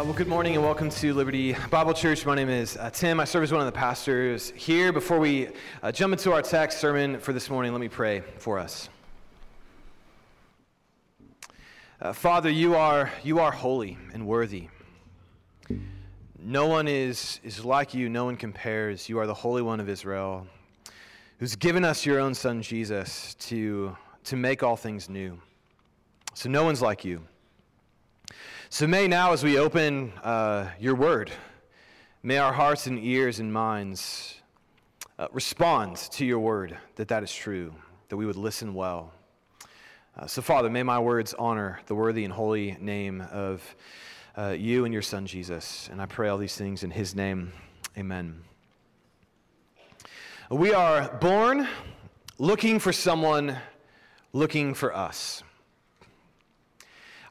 Uh, well, good morning and welcome to Liberty Bible Church. My name is uh, Tim. I serve as one of the pastors here. Before we uh, jump into our text sermon for this morning, let me pray for us. Uh, Father, you are, you are holy and worthy. No one is, is like you, no one compares. You are the Holy One of Israel, who's given us your own Son, Jesus, to, to make all things new. So no one's like you. So, may now, as we open uh, your word, may our hearts and ears and minds uh, respond to your word that that is true, that we would listen well. Uh, so, Father, may my words honor the worthy and holy name of uh, you and your Son, Jesus. And I pray all these things in his name. Amen. We are born looking for someone looking for us.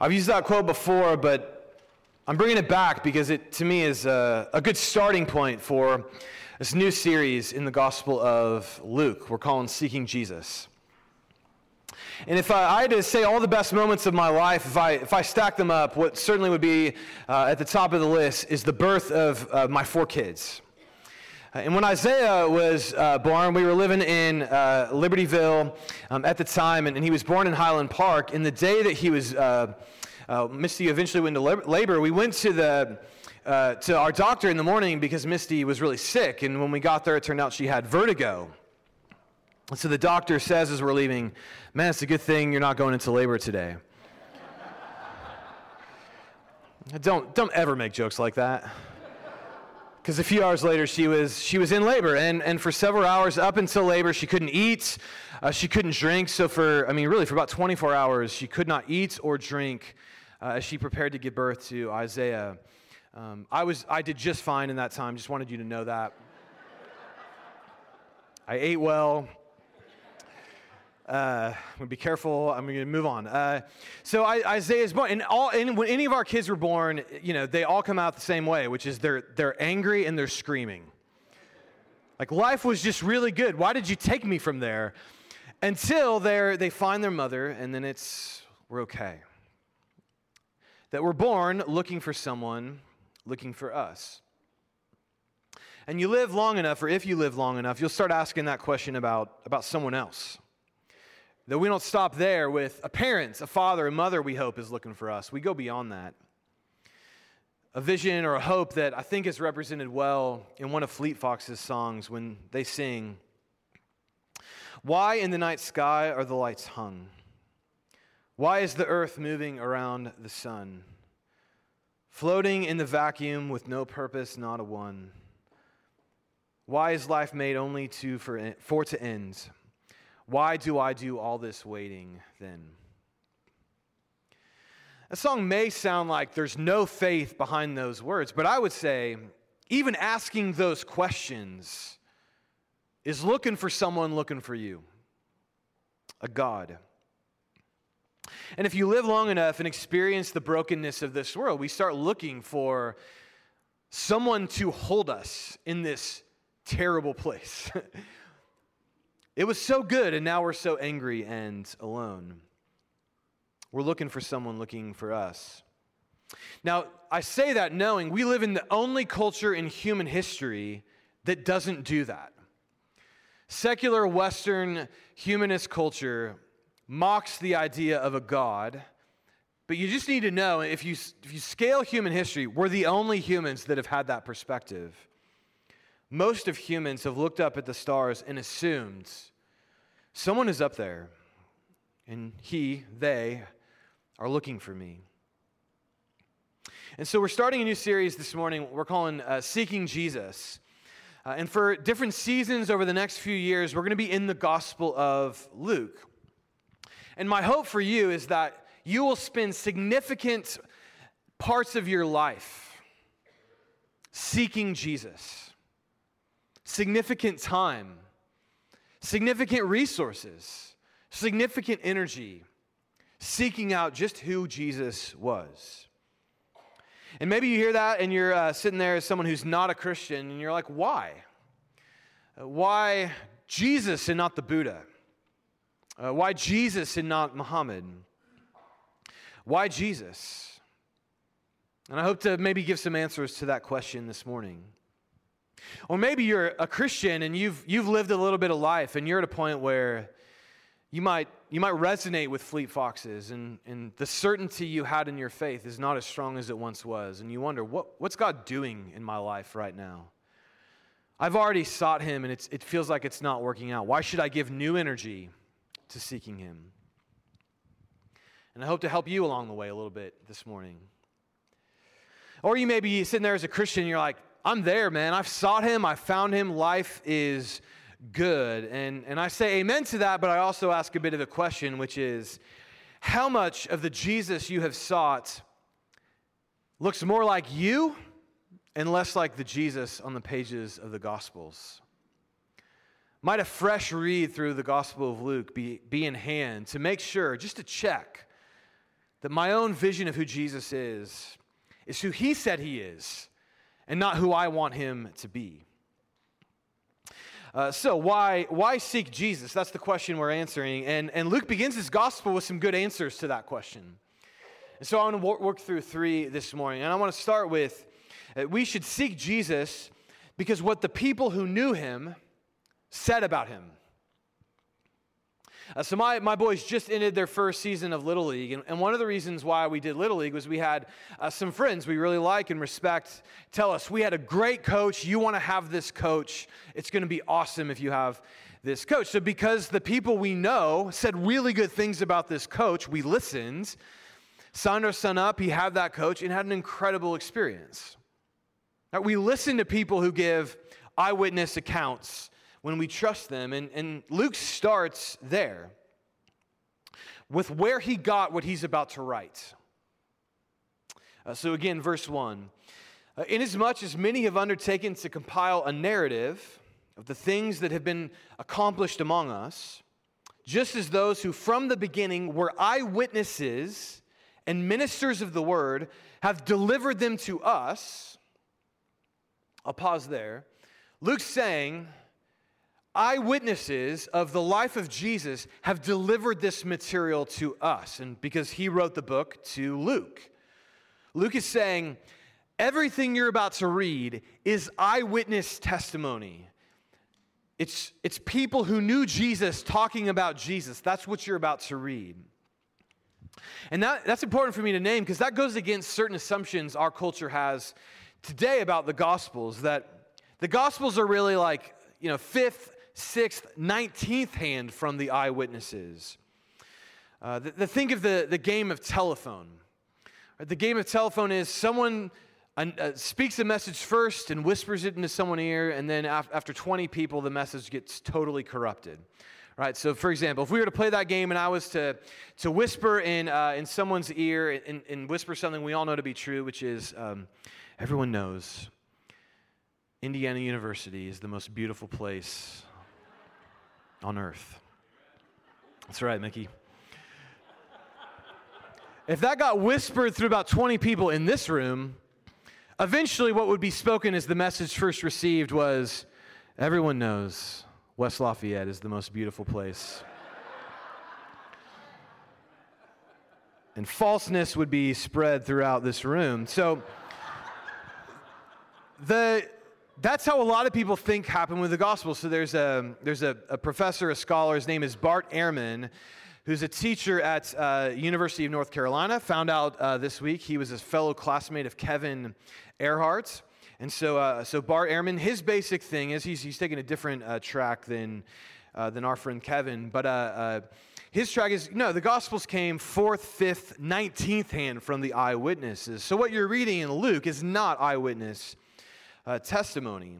I've used that quote before, but I'm bringing it back because it, to me, is a, a good starting point for this new series in the Gospel of Luke. We're calling Seeking Jesus. And if I, I, had to say all the best moments of my life, if I, if I stack them up, what certainly would be uh, at the top of the list is the birth of uh, my four kids. Uh, and when Isaiah was uh, born, we were living in uh, Libertyville um, at the time, and, and, he was born in Highland Park. And the day that he was, uh, uh, Misty eventually went into labor, we went to the uh, to our doctor in the morning because Misty was really sick. And when we got there, it turned out she had vertigo. So the doctor says as we're leaving, "Man, it's a good thing you're not going into labor today." don't don't ever make jokes like that because a few hours later she was she was in labor. And and for several hours up until labor she couldn't eat uh, she couldn't drink. So for i mean really for about 24 hours she could not eat or drink uh, as she prepared to give birth to isaiah. Um, i was i did just fine in that time. Just wanted you to know that. I ate well uh, I'm gonna be careful. I'm gonna move on. Uh, so I, Isaiah's born, and all, and when any of our kids were born, you know, they all come out the same way, which is they're they're angry and they're screaming. Like life was just really good. Why did you take me from there? Until they they find their mother, and then it's we're okay. That we're born looking for someone, looking for us. And you live long enough, or if you live long enough, you'll start asking that question about, about someone else. That we don't stop there with a parent, a father, a mother, we hope, is looking for us. We go beyond that. A vision or a hope that I think is represented well in one of Fleet Foxes' songs when they sing Why in the night sky are the lights hung? Why is the earth moving around the sun? Floating in the vacuum with no purpose, not a one. Why is life made only to for, for to end? Why do I do all this waiting then? A song may sound like there's no faith behind those words, but I would say even asking those questions is looking for someone looking for you, a God. And if you live long enough and experience the brokenness of this world, we start looking for someone to hold us in this terrible place. It was so good, and now we're so angry and alone. We're looking for someone looking for us. Now, I say that knowing we live in the only culture in human history that doesn't do that. Secular Western humanist culture mocks the idea of a God, but you just need to know if you, if you scale human history, we're the only humans that have had that perspective. Most of humans have looked up at the stars and assumed someone is up there, and he, they, are looking for me. And so we're starting a new series this morning we're calling uh, Seeking Jesus. Uh, and for different seasons over the next few years, we're going to be in the Gospel of Luke. And my hope for you is that you will spend significant parts of your life seeking Jesus significant time significant resources, significant energy, seeking out just who Jesus was. And maybe you hear that and you're uh, sitting there as someone who's not a Christian and you're like, why? Uh, why Jesus and not the Buddha? Uh, why Jesus and not Muhammad? Why Jesus? And I hope to maybe give some answers to that question this morning. Or maybe you're a Christian and you've, you've lived a little bit of life and you're at a point where you might, you might resonate with Fleet Foxes and, and the certainty you had in your faith is not as strong as it once was. And you wonder, what, what's God doing in my life right now? I've already sought Him and it feels like it's not working out. Why should I give new energy to seeking Him? And I hope to help you along the way a little bit this morning. Or you may be sitting there as a Christian and you're like, I'm there, man. I've sought him, I found him. Life is good. And, and I say amen to that, but I also ask a bit of a question, which is how much of the Jesus you have sought looks more like you and less like the Jesus on the pages of the Gospels? Might a fresh read through the Gospel of Luke be, be in hand to make sure, just to check, that my own vision of who Jesus is is who he said he is and not who I want him to be. Uh, so, why, why seek Jesus? That's the question we're answering. And, and Luke begins his gospel with some good answers to that question. And so, I want to work through three this morning. And I want to start with uh, we should seek Jesus because what the people who knew him said about him. Uh, so, my, my boys just ended their first season of Little League. And, and one of the reasons why we did Little League was we had uh, some friends we really like and respect tell us, We had a great coach. You want to have this coach. It's going to be awesome if you have this coach. So, because the people we know said really good things about this coach, we listened, signed our son up. He had that coach and had an incredible experience. Now, we listen to people who give eyewitness accounts when we trust them. And, and Luke starts there with where he got what he's about to write. Uh, so, again, verse 1 uh, Inasmuch as many have undertaken to compile a narrative of the things that have been accomplished among us, just as those who from the beginning were eyewitnesses and ministers of the word have delivered them to us. I'll pause there. Luke's saying eyewitnesses of the life of Jesus have delivered this material to us, and because he wrote the book to Luke. Luke is saying, everything you're about to read is eyewitness testimony. It's, it's people who knew Jesus talking about Jesus. That's what you're about to read. And that, that's important for me to name because that goes against certain assumptions our culture has today about the Gospels that the Gospels are really like, you know, fifth, sixth, 19th hand from the eyewitnesses. Uh, the, the, think of the, the game of telephone. The game of telephone is someone uh, speaks a message first and whispers it into someone's ear, and then af- after 20 people, the message gets totally corrupted. Right, so for example, if we were to play that game and I was to, to whisper in, uh, in someone's ear and, and, whisper something we all know to be true, which is um, everyone knows Indiana University is the most beautiful place on earth. That's right, Mickey. If that got whispered through about 20 people in this room, eventually what would be spoken as the message first received was everyone knows West Lafayette is the most beautiful place. and falseness would be spread throughout this room. So the that's how a lot of people think happened with the gospel. So there's a there's a, a professor, a scholar. His name is Bart Ehrman, who's a teacher at uh, University of North Carolina. Found out uh, this week he was a fellow classmate of Kevin Ehrhardt. And so, uh, so Bart Ehrman, his basic thing is he's, he's taking a different uh, track than, uh, than our friend Kevin. But uh, his track is no, the Gospels came fourth, fifth, nineteenth hand from the eyewitnesses. So what you're reading in Luke is not eyewitness uh, testimony.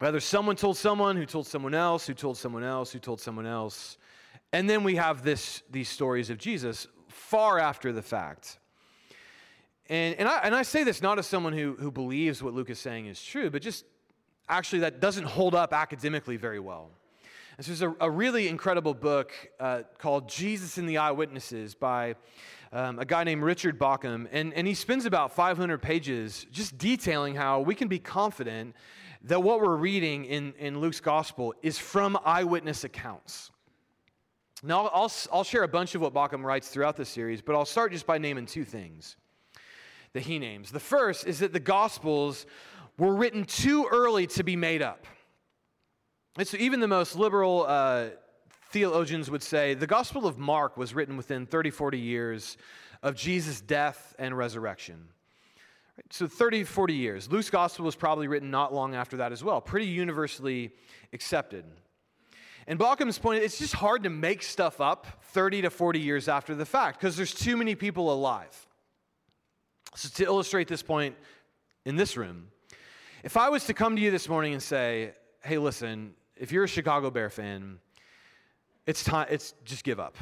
Rather, someone told someone who told someone else, who told someone else, who told someone else. And then we have this, these stories of Jesus far after the fact. And, and, I, and I say this not as someone who, who believes what Luke is saying is true, but just actually that doesn't hold up academically very well. This is a, a really incredible book uh, called Jesus and the Eyewitnesses by um, a guy named Richard Bauckham. And, and he spends about 500 pages just detailing how we can be confident that what we're reading in, in Luke's gospel is from eyewitness accounts. Now, I'll, I'll share a bunch of what Bauckham writes throughout the series, but I'll start just by naming two things that he names. The first is that the gospels were written too early to be made up. And so, even the most liberal uh, theologians would say the Gospel of Mark was written within 30, 40 years of Jesus' death and resurrection. So 30, 40 years. Luke's gospel was probably written not long after that as well, pretty universally accepted. And Bauckham's point it's just hard to make stuff up 30 to 40 years after the fact because there's too many people alive. So, to illustrate this point in this room, if I was to come to you this morning and say, hey, listen, if you're a Chicago Bear fan, it's time, it's just give up.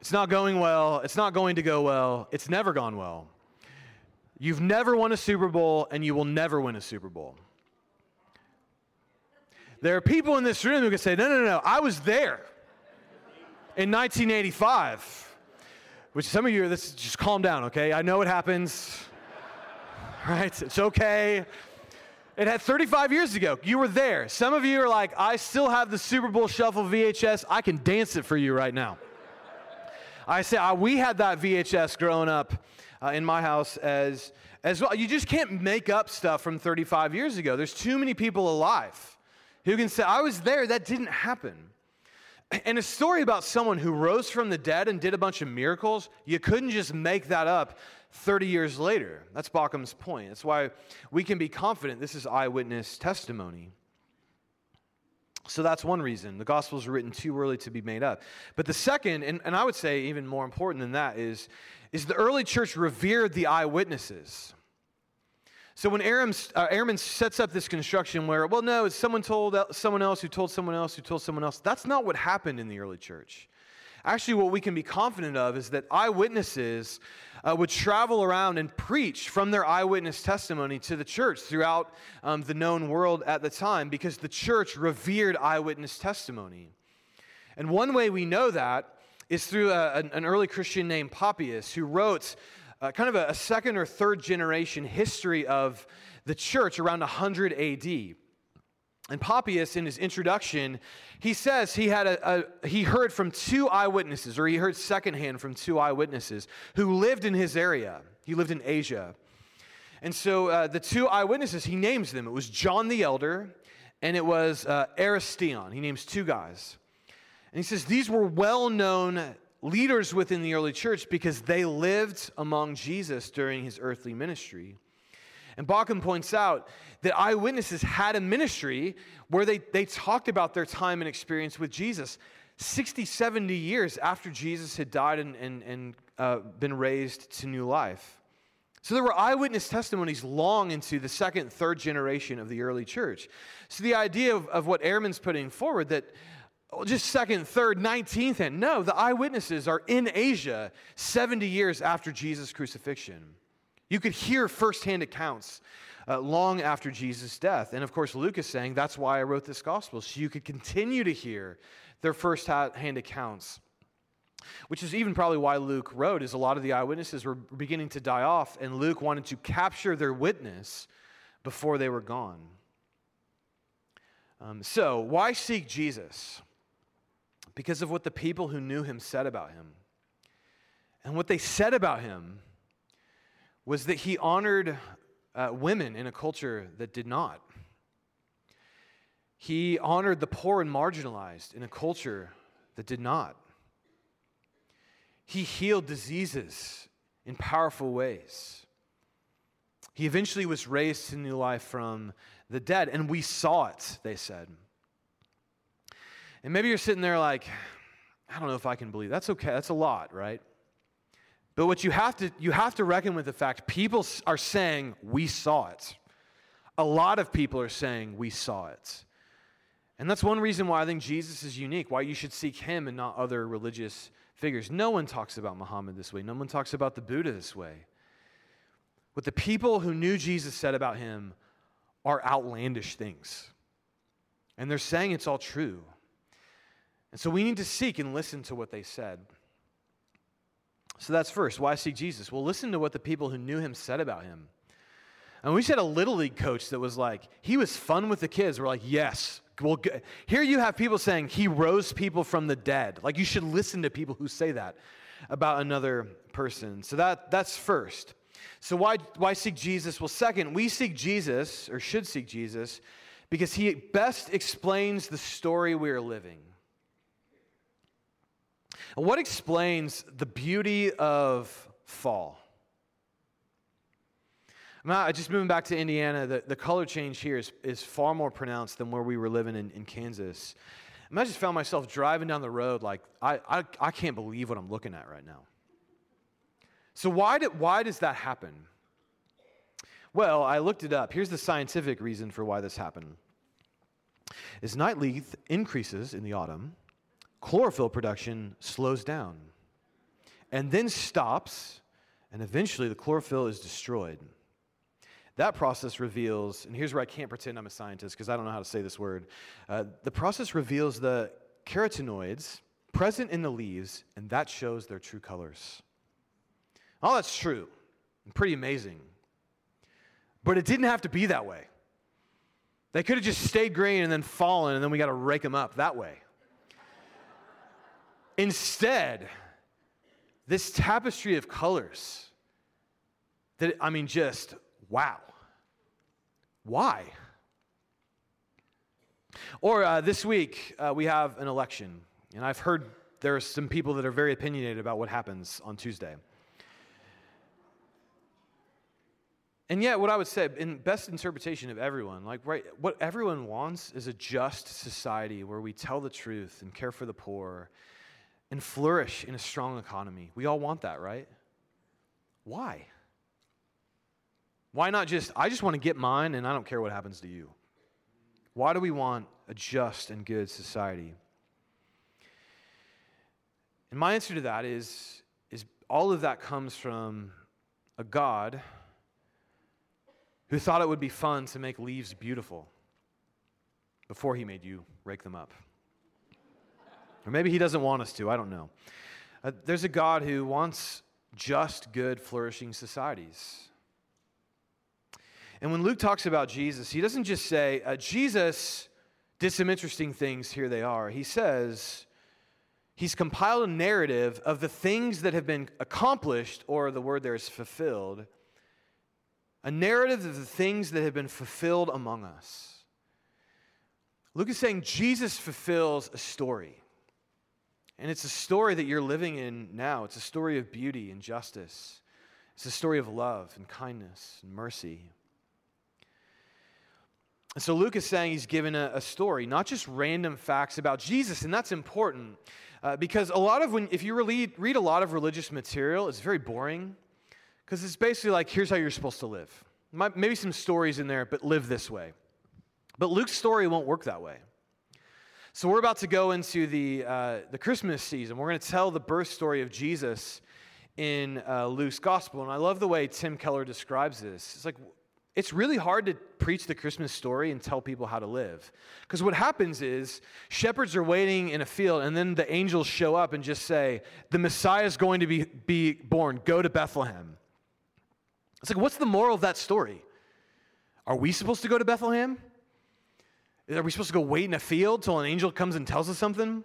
It's not going well. It's not going to go well. It's never gone well. You've never won a Super Bowl, and you will never win a Super Bowl. There are people in this room who can say, no, no, no, I was there in 1985. Which some of you, this just calm down, okay? I know it happens, right? It's okay. It had 35 years ago. You were there. Some of you are like, I still have the Super Bowl Shuffle VHS. I can dance it for you right now. I say, we had that VHS growing up uh, in my house as, as well. You just can't make up stuff from 35 years ago. There's too many people alive who can say, I was there, that didn't happen. And a story about someone who rose from the dead and did a bunch of miracles, you couldn't just make that up 30 years later. That's Bauckham's point. That's why we can be confident this is eyewitness testimony. So that's one reason. The Gospels were written too early to be made up. But the second, and, and I would say even more important than that, is is the early church revered the eyewitnesses. So when Ehrman, uh, sets up this construction where, well, no, it's someone told someone else who told someone else who told someone else, that's not what happened in the early church. Actually, what we can be confident of is that eyewitnesses uh, would travel around and preach from their eyewitness testimony to the church throughout um, the known world at the time because the church revered eyewitness testimony. And one way we know that is through a, an early Christian named Papias, who wrote uh, kind of a, a second or third generation history of the church around 100 AD. And Papias, in his introduction, he says he, had a, a, he heard from two eyewitnesses, or he heard secondhand from two eyewitnesses who lived in his area. He lived in Asia. And so uh, the two eyewitnesses, he names them. It was John the Elder, and it was uh, Aristion. He names two guys. And he says these were well known leaders within the early church because they lived among Jesus during his earthly ministry. And Bauckham points out that eyewitnesses had a ministry where they, they talked about their time and experience with Jesus 60, 70 years after Jesus had died and, and, and uh, been raised to new life. So there were eyewitness testimonies long into the second, third generation of the early church. So the idea of, of what Ehrman's putting forward that just second, third, 19th and No, the eyewitnesses are in Asia 70 years after Jesus' crucifixion. You could hear firsthand accounts uh, long after Jesus' death. And of course, Luke is saying that's why I wrote this gospel, so you could continue to hear their firsthand accounts. Which is even probably why Luke wrote, is a lot of the eyewitnesses were beginning to die off, and Luke wanted to capture their witness before they were gone. Um, so, why seek Jesus? because of what the people who knew him said about him. And what they said about him was that he honored uh, women in a culture that did not. He honored the poor and marginalized in a culture that did not. He healed diseases in powerful ways. He eventually was raised to new life from the dead, and we saw it, they said. And maybe you're sitting there like, I don't know if I can believe. That's okay. That's a lot, right? But what you have to you have to reckon with the fact people are saying we saw it. A lot of people are saying we saw it. And that's one reason why I think Jesus is unique, why you should seek him and not other religious figures. No one talks about Muhammad this way. No one talks about the Buddha this way. What the people who knew Jesus said about him are outlandish things. And they're saying it's all true. And so we need to seek and listen to what they said. So that's first. Why seek Jesus? Well, listen to what the people who knew him said about him. And we had a little league coach that was like, he was fun with the kids. We're like, yes. Well, here you have people saying he rose people from the dead. Like you should listen to people who say that about another person. So that that's first. So why why seek Jesus? Well, second, we seek Jesus or should seek Jesus because he best explains the story we are living. And what explains the beauty of fall? Not, just moving back to Indiana, the, the color change here is, is far more pronounced than where we were living in, in Kansas. And I just found myself driving down the road like, I, I, I can't believe what I'm looking at right now. So, why, did, why does that happen? Well, I looked it up. Here's the scientific reason for why this happened. As night leaf increases in the autumn, chlorophyll production slows down and then stops, and eventually the chlorophyll is destroyed. That process reveals, and here's where I can't pretend I'm a scientist because I don't know how to say this word. Uh, the process reveals the carotenoids present in the leaves, and that shows their true colors. All that's true and pretty amazing. But it didn't have to be that way. They could have just stayed green and then fallen, and then we got to rake them up that way. Instead, this tapestry of colors that, I mean, just Wow. Why? Or uh, this week, uh, we have an election, and I've heard there are some people that are very opinionated about what happens on Tuesday. And yet, what I would say, in best interpretation of everyone, like right, what everyone wants is a just society where we tell the truth and care for the poor and flourish in a strong economy. We all want that, right? Why? Why not just, I just want to get mine and I don't care what happens to you? Why do we want a just and good society? And my answer to that is, is all of that comes from a God who thought it would be fun to make leaves beautiful before he made you rake them up. Or maybe he doesn't want us to, I don't know. Uh, there's a God who wants just, good, flourishing societies. And when Luke talks about Jesus, he doesn't just say, uh, Jesus did some interesting things, here they are. He says, he's compiled a narrative of the things that have been accomplished, or the word there is fulfilled, a narrative of the things that have been fulfilled among us. Luke is saying Jesus fulfills a story. And it's a story that you're living in now. It's a story of beauty and justice. It's a story of love and kindness and mercy. And so Luke is saying he's given a, a story, not just random facts about Jesus, and that's important uh, because a lot of when, if you read, read a lot of religious material, it's very boring because it's basically like, here's how you're supposed to live. Maybe some stories in there, but live this way. But Luke's story won't work that way. So we're about to go into the, uh, the Christmas season. We're going to tell the birth story of Jesus in uh, Luke's gospel. And I love the way Tim Keller describes this. It's like, it's really hard to preach the Christmas story and tell people how to live. Because what happens is shepherds are waiting in a field, and then the angels show up and just say, The Messiah is going to be, be born. Go to Bethlehem. It's like, what's the moral of that story? Are we supposed to go to Bethlehem? Are we supposed to go wait in a field till an angel comes and tells us something?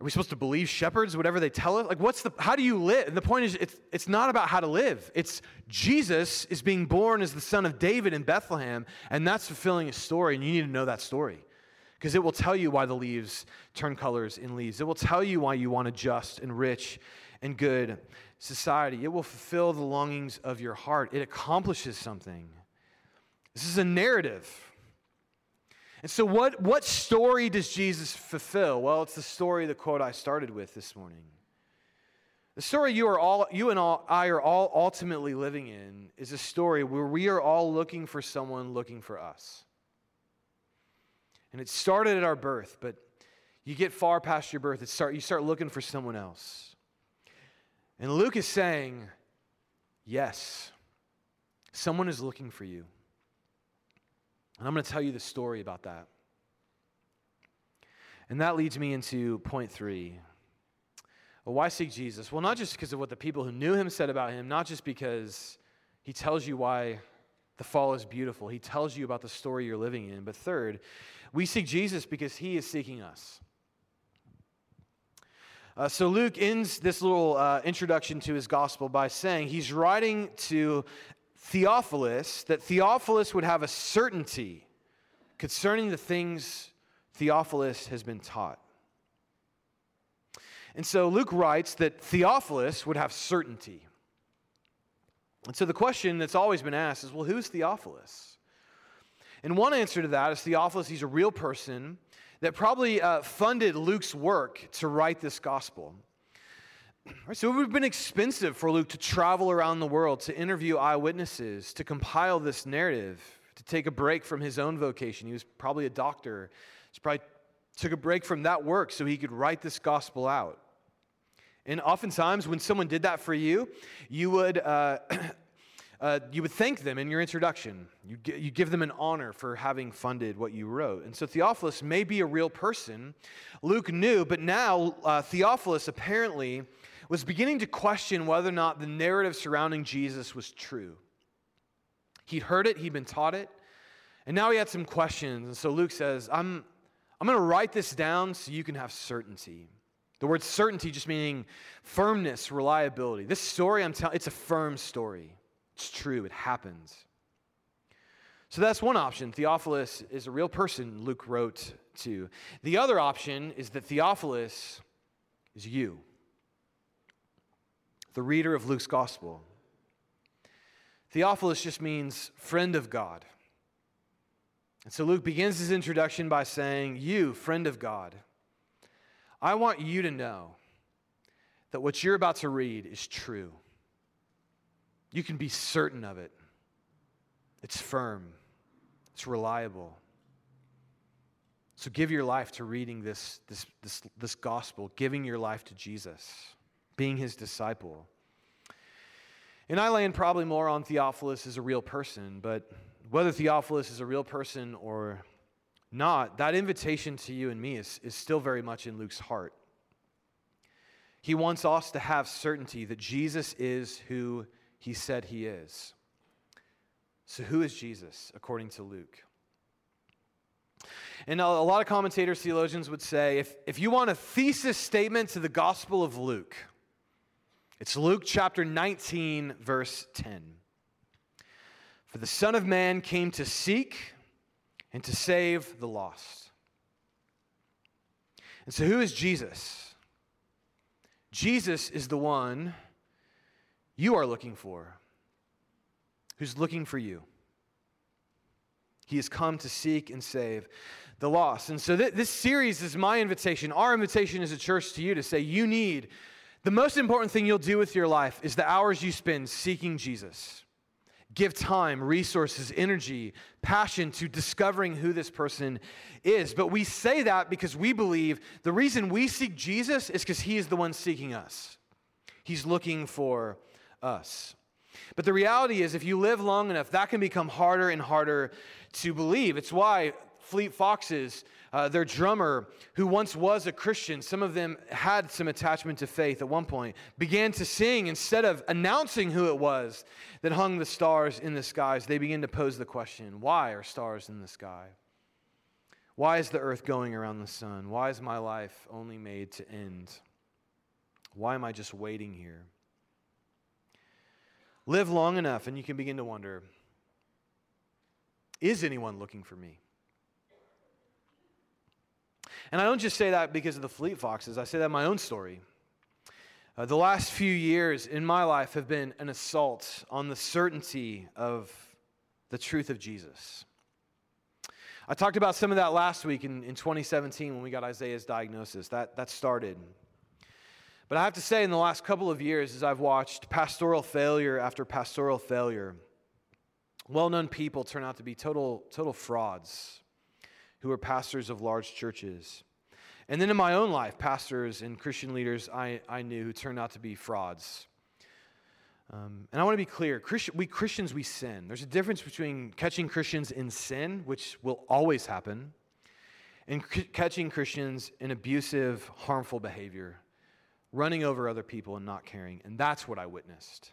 Are we supposed to believe shepherds, whatever they tell us? Like, what's the, how do you live? And the point is, it's, it's not about how to live. It's Jesus is being born as the son of David in Bethlehem, and that's fulfilling a story, and you need to know that story. Because it will tell you why the leaves turn colors in leaves. It will tell you why you want a just and rich and good society. It will fulfill the longings of your heart. It accomplishes something. This is a narrative. And so, what, what story does Jesus fulfill? Well, it's the story, the quote I started with this morning. The story you, are all, you and all, I are all ultimately living in is a story where we are all looking for someone looking for us. And it started at our birth, but you get far past your birth, it start, you start looking for someone else. And Luke is saying, yes, someone is looking for you. And I'm going to tell you the story about that. And that leads me into point three. Well, why seek Jesus? Well, not just because of what the people who knew him said about him, not just because he tells you why the fall is beautiful, he tells you about the story you're living in, but third, we seek Jesus because he is seeking us. Uh, so Luke ends this little uh, introduction to his gospel by saying he's writing to Theophilus that Theophilus would have a certainty concerning the things Theophilus has been taught. And so Luke writes that Theophilus would have certainty. And so the question that's always been asked is well, who's Theophilus? And one answer to that is Theophilus, he's a real person that probably uh, funded Luke's work to write this gospel. Right, so it would have been expensive for Luke to travel around the world, to interview eyewitnesses, to compile this narrative, to take a break from his own vocation. He was probably a doctor. He probably took a break from that work so he could write this gospel out. And oftentimes, when someone did that for you, you would uh, uh, you would thank them in your introduction. You, you give them an honor for having funded what you wrote. And so Theophilus may be a real person. Luke knew, but now uh, Theophilus apparently was beginning to question whether or not the narrative surrounding Jesus was true. He'd heard it, he'd been taught it, and now he had some questions. And so Luke says, I'm, I'm going to write this down so you can have certainty. The word certainty just meaning firmness, reliability. This story I'm telling, it's a firm story. It's true, it happens. So that's one option. Theophilus is a real person, Luke wrote to. The other option is that Theophilus is you, the reader of Luke's gospel. Theophilus just means friend of God. And so Luke begins his introduction by saying, You, friend of God, I want you to know that what you're about to read is true. You can be certain of it. It's firm, it's reliable. So give your life to reading this, this, this, this gospel, giving your life to Jesus, being his disciple. And I land probably more on Theophilus as a real person, but whether Theophilus is a real person or not, that invitation to you and me is, is still very much in Luke's heart. He wants us to have certainty that Jesus is who he said he is. So, who is Jesus according to Luke? And a lot of commentators, theologians would say if, if you want a thesis statement to the Gospel of Luke, it's Luke chapter 19, verse 10. For the Son of Man came to seek and to save the lost. And so, who is Jesus? Jesus is the one you are looking for, who's looking for you. He has come to seek and save the lost. And so, th- this series is my invitation. Our invitation as a church to you to say, you need the most important thing you'll do with your life is the hours you spend seeking Jesus. Give time, resources, energy, passion to discovering who this person is. But we say that because we believe the reason we seek Jesus is because he is the one seeking us. He's looking for us. But the reality is, if you live long enough, that can become harder and harder to believe. It's why Fleet Foxes, uh, their drummer, who once was a Christian, some of them had some attachment to faith at one point, began to sing instead of announcing who it was that hung the stars in the skies. They began to pose the question why are stars in the sky? Why is the earth going around the sun? Why is my life only made to end? Why am I just waiting here? Live long enough, and you can begin to wonder is anyone looking for me? And I don't just say that because of the Fleet Foxes, I say that my own story. Uh, the last few years in my life have been an assault on the certainty of the truth of Jesus. I talked about some of that last week in, in 2017 when we got Isaiah's diagnosis. That, that started but I have to say, in the last couple of years, as I've watched pastoral failure after pastoral failure, well known people turn out to be total, total frauds who are pastors of large churches. And then in my own life, pastors and Christian leaders I, I knew who turned out to be frauds. Um, and I want to be clear we Christians, we sin. There's a difference between catching Christians in sin, which will always happen, and c- catching Christians in abusive, harmful behavior, running over other people and not caring. And that's what I witnessed.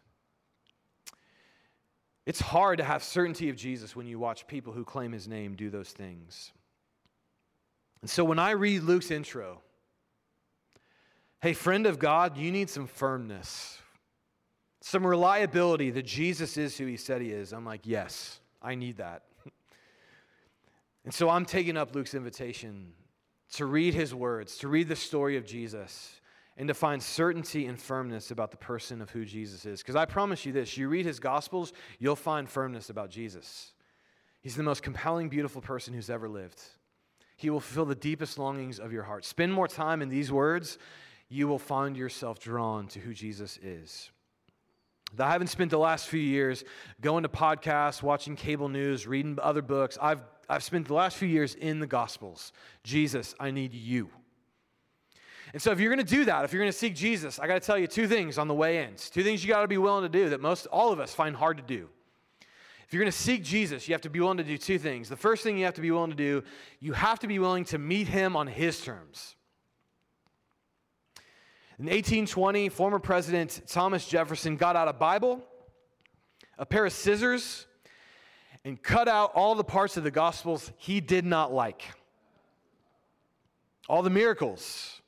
It's hard to have certainty of Jesus when you watch people who claim his name do those things. And so when I read Luke's intro, hey, friend of God, you need some firmness, some reliability that Jesus is who he said he is. I'm like, yes, I need that. And so I'm taking up Luke's invitation to read his words, to read the story of Jesus, and to find certainty and firmness about the person of who Jesus is. Because I promise you this you read his gospels, you'll find firmness about Jesus. He's the most compelling, beautiful person who's ever lived. He will fulfill the deepest longings of your heart. Spend more time in these words, you will find yourself drawn to who Jesus is. I haven't spent the last few years going to podcasts, watching cable news, reading other books. I've I've spent the last few years in the Gospels. Jesus, I need you. And so, if you're going to do that, if you're going to seek Jesus, I got to tell you two things on the way in. Two things you got to be willing to do that most all of us find hard to do. If you're going to seek Jesus, you have to be willing to do two things. The first thing you have to be willing to do, you have to be willing to meet him on his terms. In 1820, former President Thomas Jefferson got out a Bible, a pair of scissors, and cut out all the parts of the Gospels he did not like. All the miracles,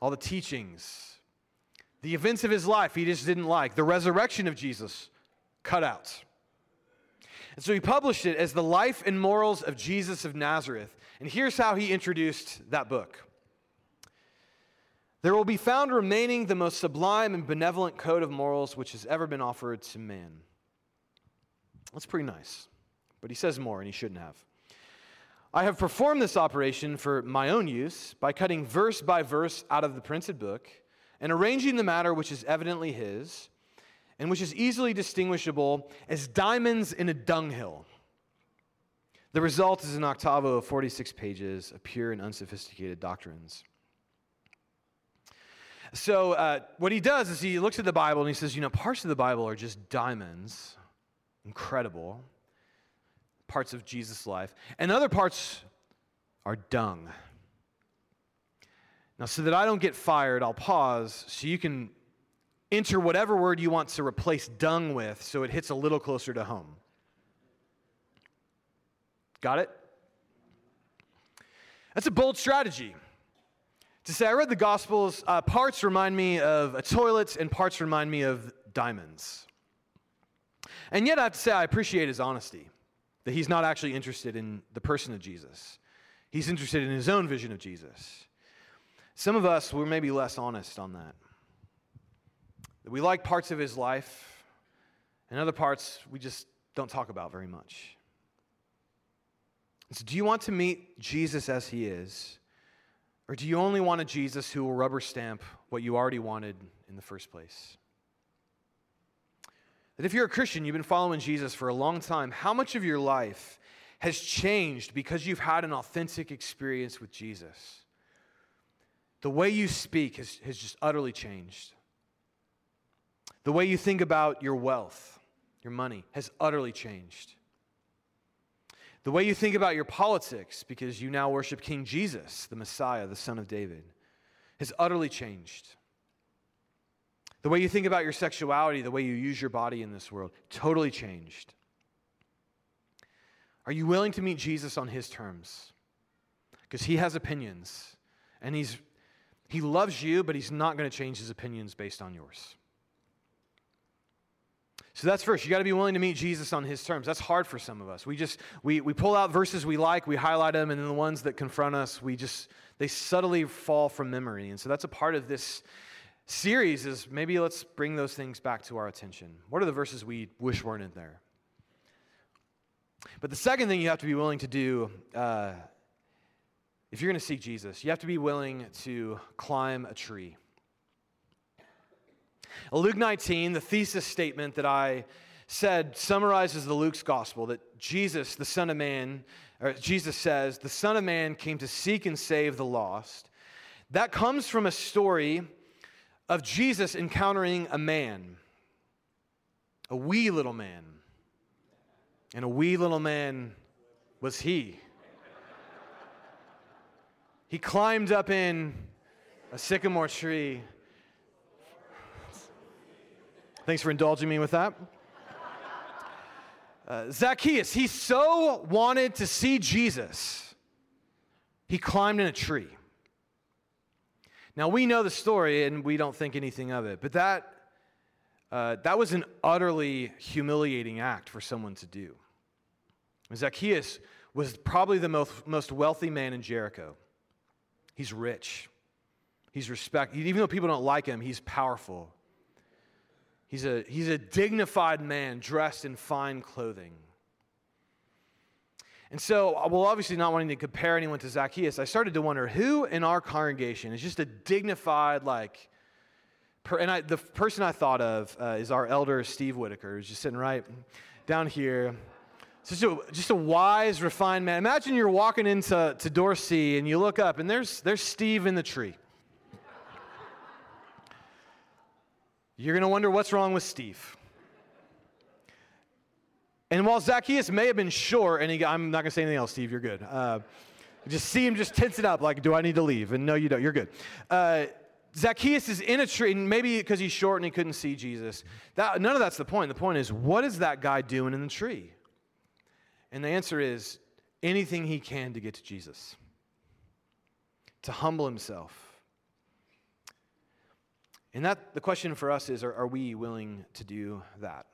all the teachings, the events of his life he just didn't like, the resurrection of Jesus, cut out. And so he published it as The Life and Morals of Jesus of Nazareth. And here's how he introduced that book. There will be found remaining the most sublime and benevolent code of morals which has ever been offered to man. That's pretty nice. But he says more, and he shouldn't have. I have performed this operation for my own use by cutting verse by verse out of the printed book and arranging the matter which is evidently his and which is easily distinguishable as diamonds in a dunghill. The result is an octavo of 46 pages of pure and unsophisticated doctrines. So, uh, what he does is he looks at the Bible and he says, you know, parts of the Bible are just diamonds, incredible parts of Jesus' life, and other parts are dung. Now, so that I don't get fired, I'll pause so you can enter whatever word you want to replace dung with so it hits a little closer to home. Got it? That's a bold strategy. To say, I read the Gospels, uh, parts remind me of a toilet and parts remind me of diamonds. And yet I have to say, I appreciate his honesty that he's not actually interested in the person of Jesus. He's interested in his own vision of Jesus. Some of us, we're maybe less honest on that. That we like parts of his life, and other parts we just don't talk about very much. So, do you want to meet Jesus as he is? Or do you only want a Jesus who will rubber stamp what you already wanted in the first place? That if you're a Christian, you've been following Jesus for a long time, how much of your life has changed because you've had an authentic experience with Jesus? The way you speak has, has just utterly changed. The way you think about your wealth, your money, has utterly changed. The way you think about your politics, because you now worship King Jesus, the Messiah, the Son of David, has utterly changed. The way you think about your sexuality, the way you use your body in this world, totally changed. Are you willing to meet Jesus on his terms? Because he has opinions and he's, he loves you, but he's not going to change his opinions based on yours. So that's first. You got to be willing to meet Jesus on his terms. That's hard for some of us. We just we we pull out verses we like, we highlight them, and then the ones that confront us, we just they subtly fall from memory. And so that's a part of this series is maybe let's bring those things back to our attention. What are the verses we wish weren't in there? But the second thing you have to be willing to do, uh, if you're going to seek Jesus, you have to be willing to climb a tree. Luke 19, the thesis statement that I said summarizes the Luke's gospel that Jesus, the Son of Man, or Jesus says, the Son of Man came to seek and save the lost. That comes from a story of Jesus encountering a man, a wee little man. And a wee little man was he. He climbed up in a sycamore tree. Thanks for indulging me with that. Uh, Zacchaeus, he so wanted to see Jesus, he climbed in a tree. Now, we know the story and we don't think anything of it, but that, uh, that was an utterly humiliating act for someone to do. Zacchaeus was probably the most, most wealthy man in Jericho. He's rich, he's respected. Even though people don't like him, he's powerful. He's a, he's a dignified man dressed in fine clothing. And so, uh, well, obviously, not wanting to compare anyone to Zacchaeus, I started to wonder who in our congregation is just a dignified, like, per, and I, the person I thought of uh, is our elder, Steve Whitaker, who's just sitting right down here. Just a, just a wise, refined man. Imagine you're walking into to C and you look up, and there's, there's Steve in the tree. You're going to wonder what's wrong with Steve. And while Zacchaeus may have been short, and he, I'm not going to say anything else, Steve, you're good. Uh, just see him just tense it up, like, do I need to leave? And no, you don't, you're good. Uh, Zacchaeus is in a tree, and maybe because he's short and he couldn't see Jesus. That, none of that's the point. The point is, what is that guy doing in the tree? And the answer is anything he can to get to Jesus, to humble himself and that the question for us is are, are we willing to do that?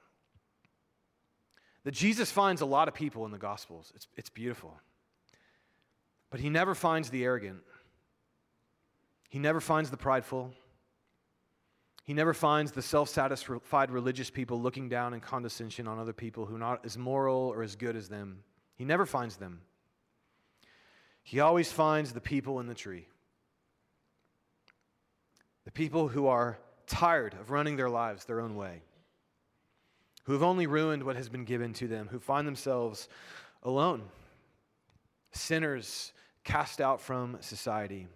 That Jesus finds a lot of people in the Gospels. It's, it's beautiful. But he never finds the arrogant. He never finds the prideful. He never finds the self satisfied religious people looking down in condescension on other people who are not as moral or as good as them. He never finds them. He always finds the people in the tree. The people who are tired of running their lives their own way, who have only ruined what has been given to them, who find themselves alone, sinners cast out from society.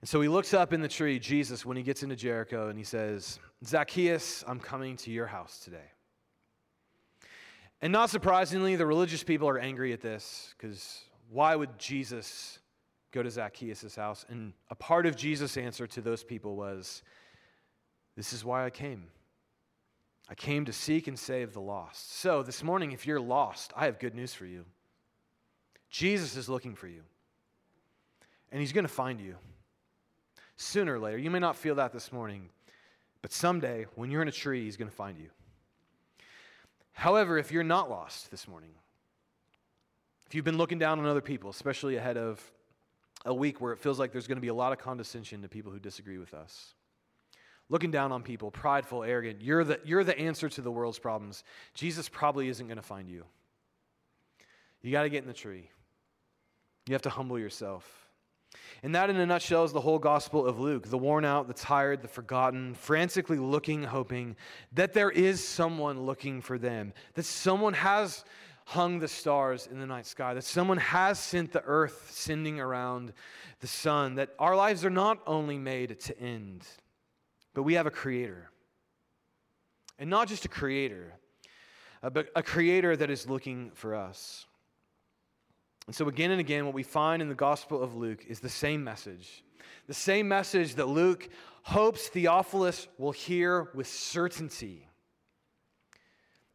And so he looks up in the tree, Jesus, when he gets into Jericho, and he says, Zacchaeus, I'm coming to your house today. And not surprisingly, the religious people are angry at this because why would Jesus go to Zacchaeus' house. And a part of Jesus' answer to those people was, This is why I came. I came to seek and save the lost. So this morning, if you're lost, I have good news for you. Jesus is looking for you, and he's going to find you. Sooner or later, you may not feel that this morning, but someday, when you're in a tree, he's going to find you. However, if you're not lost this morning, if you've been looking down on other people, especially ahead of a week where it feels like there's going to be a lot of condescension to people who disagree with us. Looking down on people, prideful, arrogant. You're the, you're the answer to the world's problems. Jesus probably isn't going to find you. You got to get in the tree. You have to humble yourself. And that, in a nutshell, is the whole gospel of Luke the worn out, the tired, the forgotten, frantically looking, hoping that there is someone looking for them, that someone has hung the stars in the night sky, that someone has sent the earth sending around the sun, that our lives are not only made to end, but we have a creator. And not just a creator, uh, but a creator that is looking for us. And so, again and again, what we find in the Gospel of Luke is the same message. The same message that Luke hopes Theophilus will hear with certainty.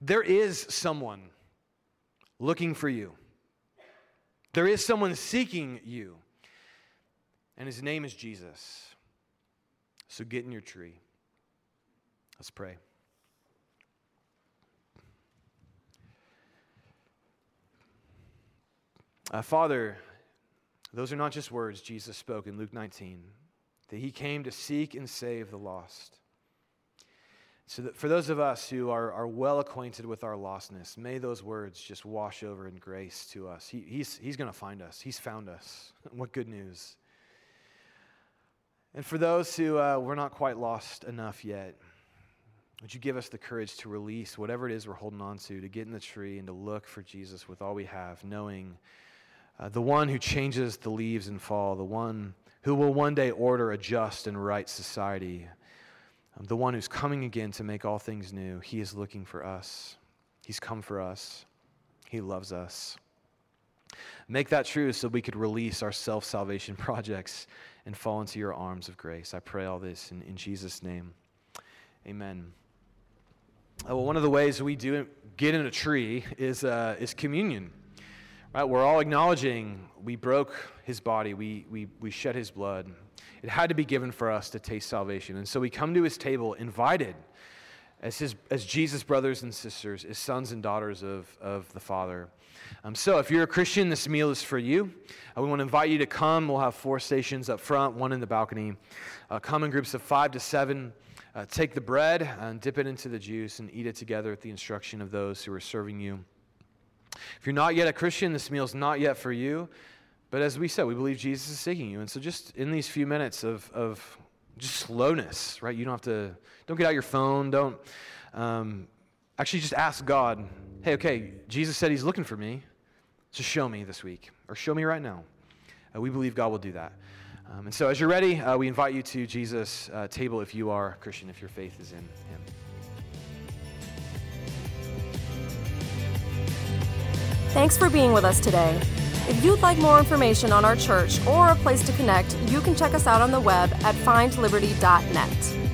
There is someone looking for you. There is someone seeking you, and his name is Jesus. So get in your tree. Let's pray. Uh, Father, those are not just words Jesus spoke in Luke 19, that he came to seek and save the lost. So, that for those of us who are, are well acquainted with our lostness, may those words just wash over in grace to us. He, he's he's going to find us, He's found us. what good news. And for those who uh, we're not quite lost enough yet, would you give us the courage to release whatever it is we're holding on to, to get in the tree and to look for Jesus with all we have, knowing uh, the one who changes the leaves and fall, the one who will one day order a just and right society the one who's coming again to make all things new. He is looking for us. He's come for us. He loves us. Make that true so we could release our self salvation projects and fall into your arms of grace. I pray all this in, in Jesus' name. Amen. Uh, well, one of the ways we do get in a tree is, uh, is communion. Right? We're all acknowledging we broke his body, we, we, we shed his blood. It had to be given for us to taste salvation. And so we come to his table invited as, his, as Jesus' brothers and sisters, as sons and daughters of, of the Father. Um, so if you're a Christian, this meal is for you. Uh, we want to invite you to come. We'll have four stations up front, one in the balcony. Uh, come in groups of five to seven. Uh, take the bread and dip it into the juice and eat it together at the instruction of those who are serving you. If you're not yet a Christian, this meal is not yet for you. But as we said, we believe Jesus is seeking you. And so just in these few minutes of, of just slowness, right? You don't have to, don't get out your phone. Don't, um, actually just ask God, hey, okay, Jesus said he's looking for me. So show me this week or show me right now. Uh, we believe God will do that. Um, and so, as you're ready, uh, we invite you to Jesus' uh, table if you are a Christian, if your faith is in Him. Thanks for being with us today. If you'd like more information on our church or a place to connect, you can check us out on the web at findliberty.net.